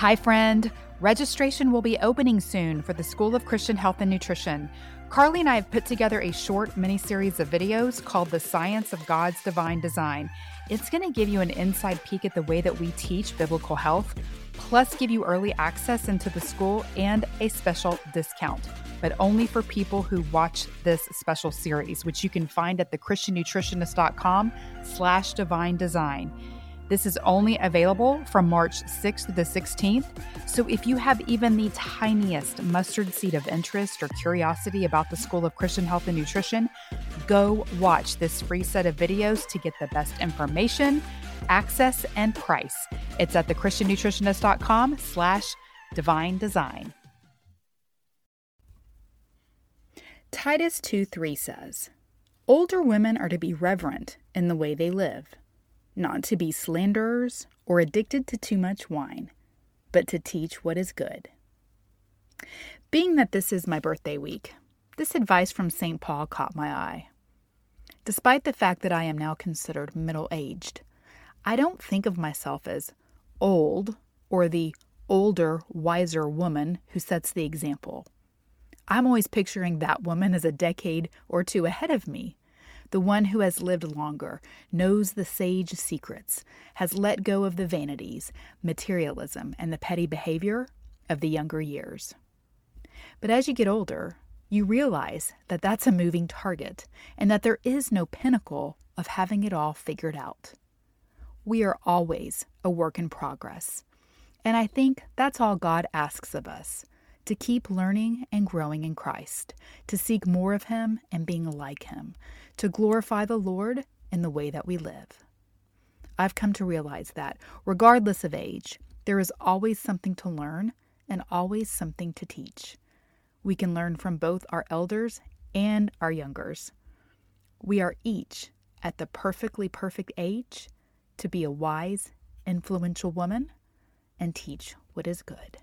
Hi, friend. Registration will be opening soon for the School of Christian Health and Nutrition. Carly and I have put together a short mini series of videos called The Science of God's Divine Design. It's going to give you an inside peek at the way that we teach biblical health, plus give you early access into the school and a special discount, but only for people who watch this special series, which you can find at thechristiannutritionist.com slash divine design. This is only available from March 6th to the 16th. So if you have even the tiniest mustard seed of interest or curiosity about the School of Christian Health and Nutrition, go watch this free set of videos to get the best information, access, and price. It's at thechristiannutritionist.com slash divine design. Titus 2 3 says, Older women are to be reverent in the way they live not to be slanderers or addicted to too much wine, but to teach what is good. Being that this is my birthday week, this advice from St. Paul caught my eye. Despite the fact that I am now considered middle aged, I don't think of myself as old or the older, wiser woman who sets the example. I'm always picturing that woman as a decade or two ahead of me, the one who has lived longer, knows the sage secrets, has let go of the vanities, materialism, and the petty behavior of the younger years. But as you get older, you realize that that's a moving target and that there is no pinnacle of having it all figured out. We are always a work in progress. And I think that's all God asks of us to keep learning and growing in Christ, to seek more of Him and being like Him, to glorify the Lord in the way that we live. I've come to realize that, regardless of age, there is always something to learn and always something to teach. We can learn from both our elders and our youngers. We are each at the perfectly perfect age to be a wise, influential woman and teach what is good.